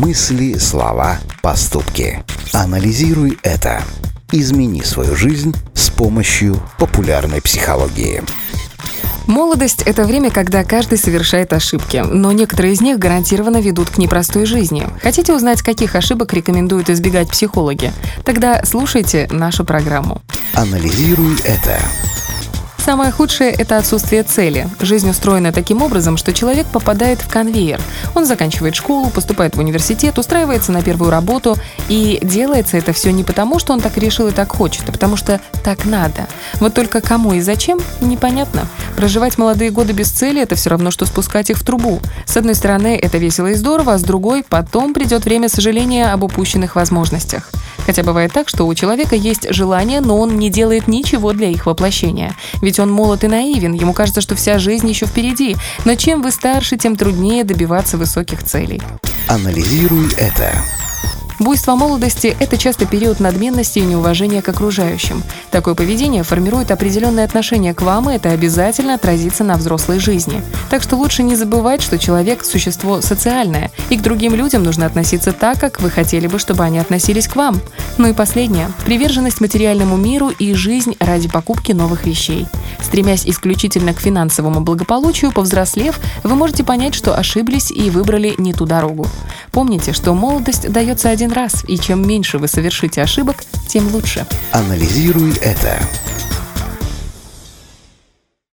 Мысли, слова, поступки. Анализируй это. Измени свою жизнь с помощью популярной психологии. Молодость – это время, когда каждый совершает ошибки, но некоторые из них гарантированно ведут к непростой жизни. Хотите узнать, каких ошибок рекомендуют избегать психологи? Тогда слушайте нашу программу. Анализируй это. Самое худшее – это отсутствие цели. Жизнь устроена таким образом, что человек попадает в конвейер. Он заканчивает школу, поступает в университет, устраивается на первую работу, и делается это все не потому, что он так решил и так хочет, а потому что так надо. Вот только кому и зачем – непонятно. Проживать молодые годы без цели – это все равно, что спускать их в трубу. С одной стороны, это весело и здорово, а с другой – потом придет время сожаления об упущенных возможностях. Хотя бывает так, что у человека есть желание, но он не делает ничего для их воплощения. Ведь он молод и наивен, ему кажется, что вся жизнь еще впереди. Но чем вы старше, тем труднее добиваться высоких целей. Анализируй это. Буйство молодости – это часто период надменности и неуважения к окружающим. Такое поведение формирует определенное отношение к вам, и это обязательно отразится на взрослой жизни. Так что лучше не забывать, что человек – существо социальное, и к другим людям нужно относиться так, как вы хотели бы, чтобы они относились к вам. Ну и последнее – приверженность материальному миру и жизнь ради покупки новых вещей. Стремясь исключительно к финансовому благополучию, повзрослев, вы можете понять, что ошиблись и выбрали не ту дорогу. Помните, что молодость дается один раз, и чем меньше вы совершите ошибок, тем лучше. Анализируй это.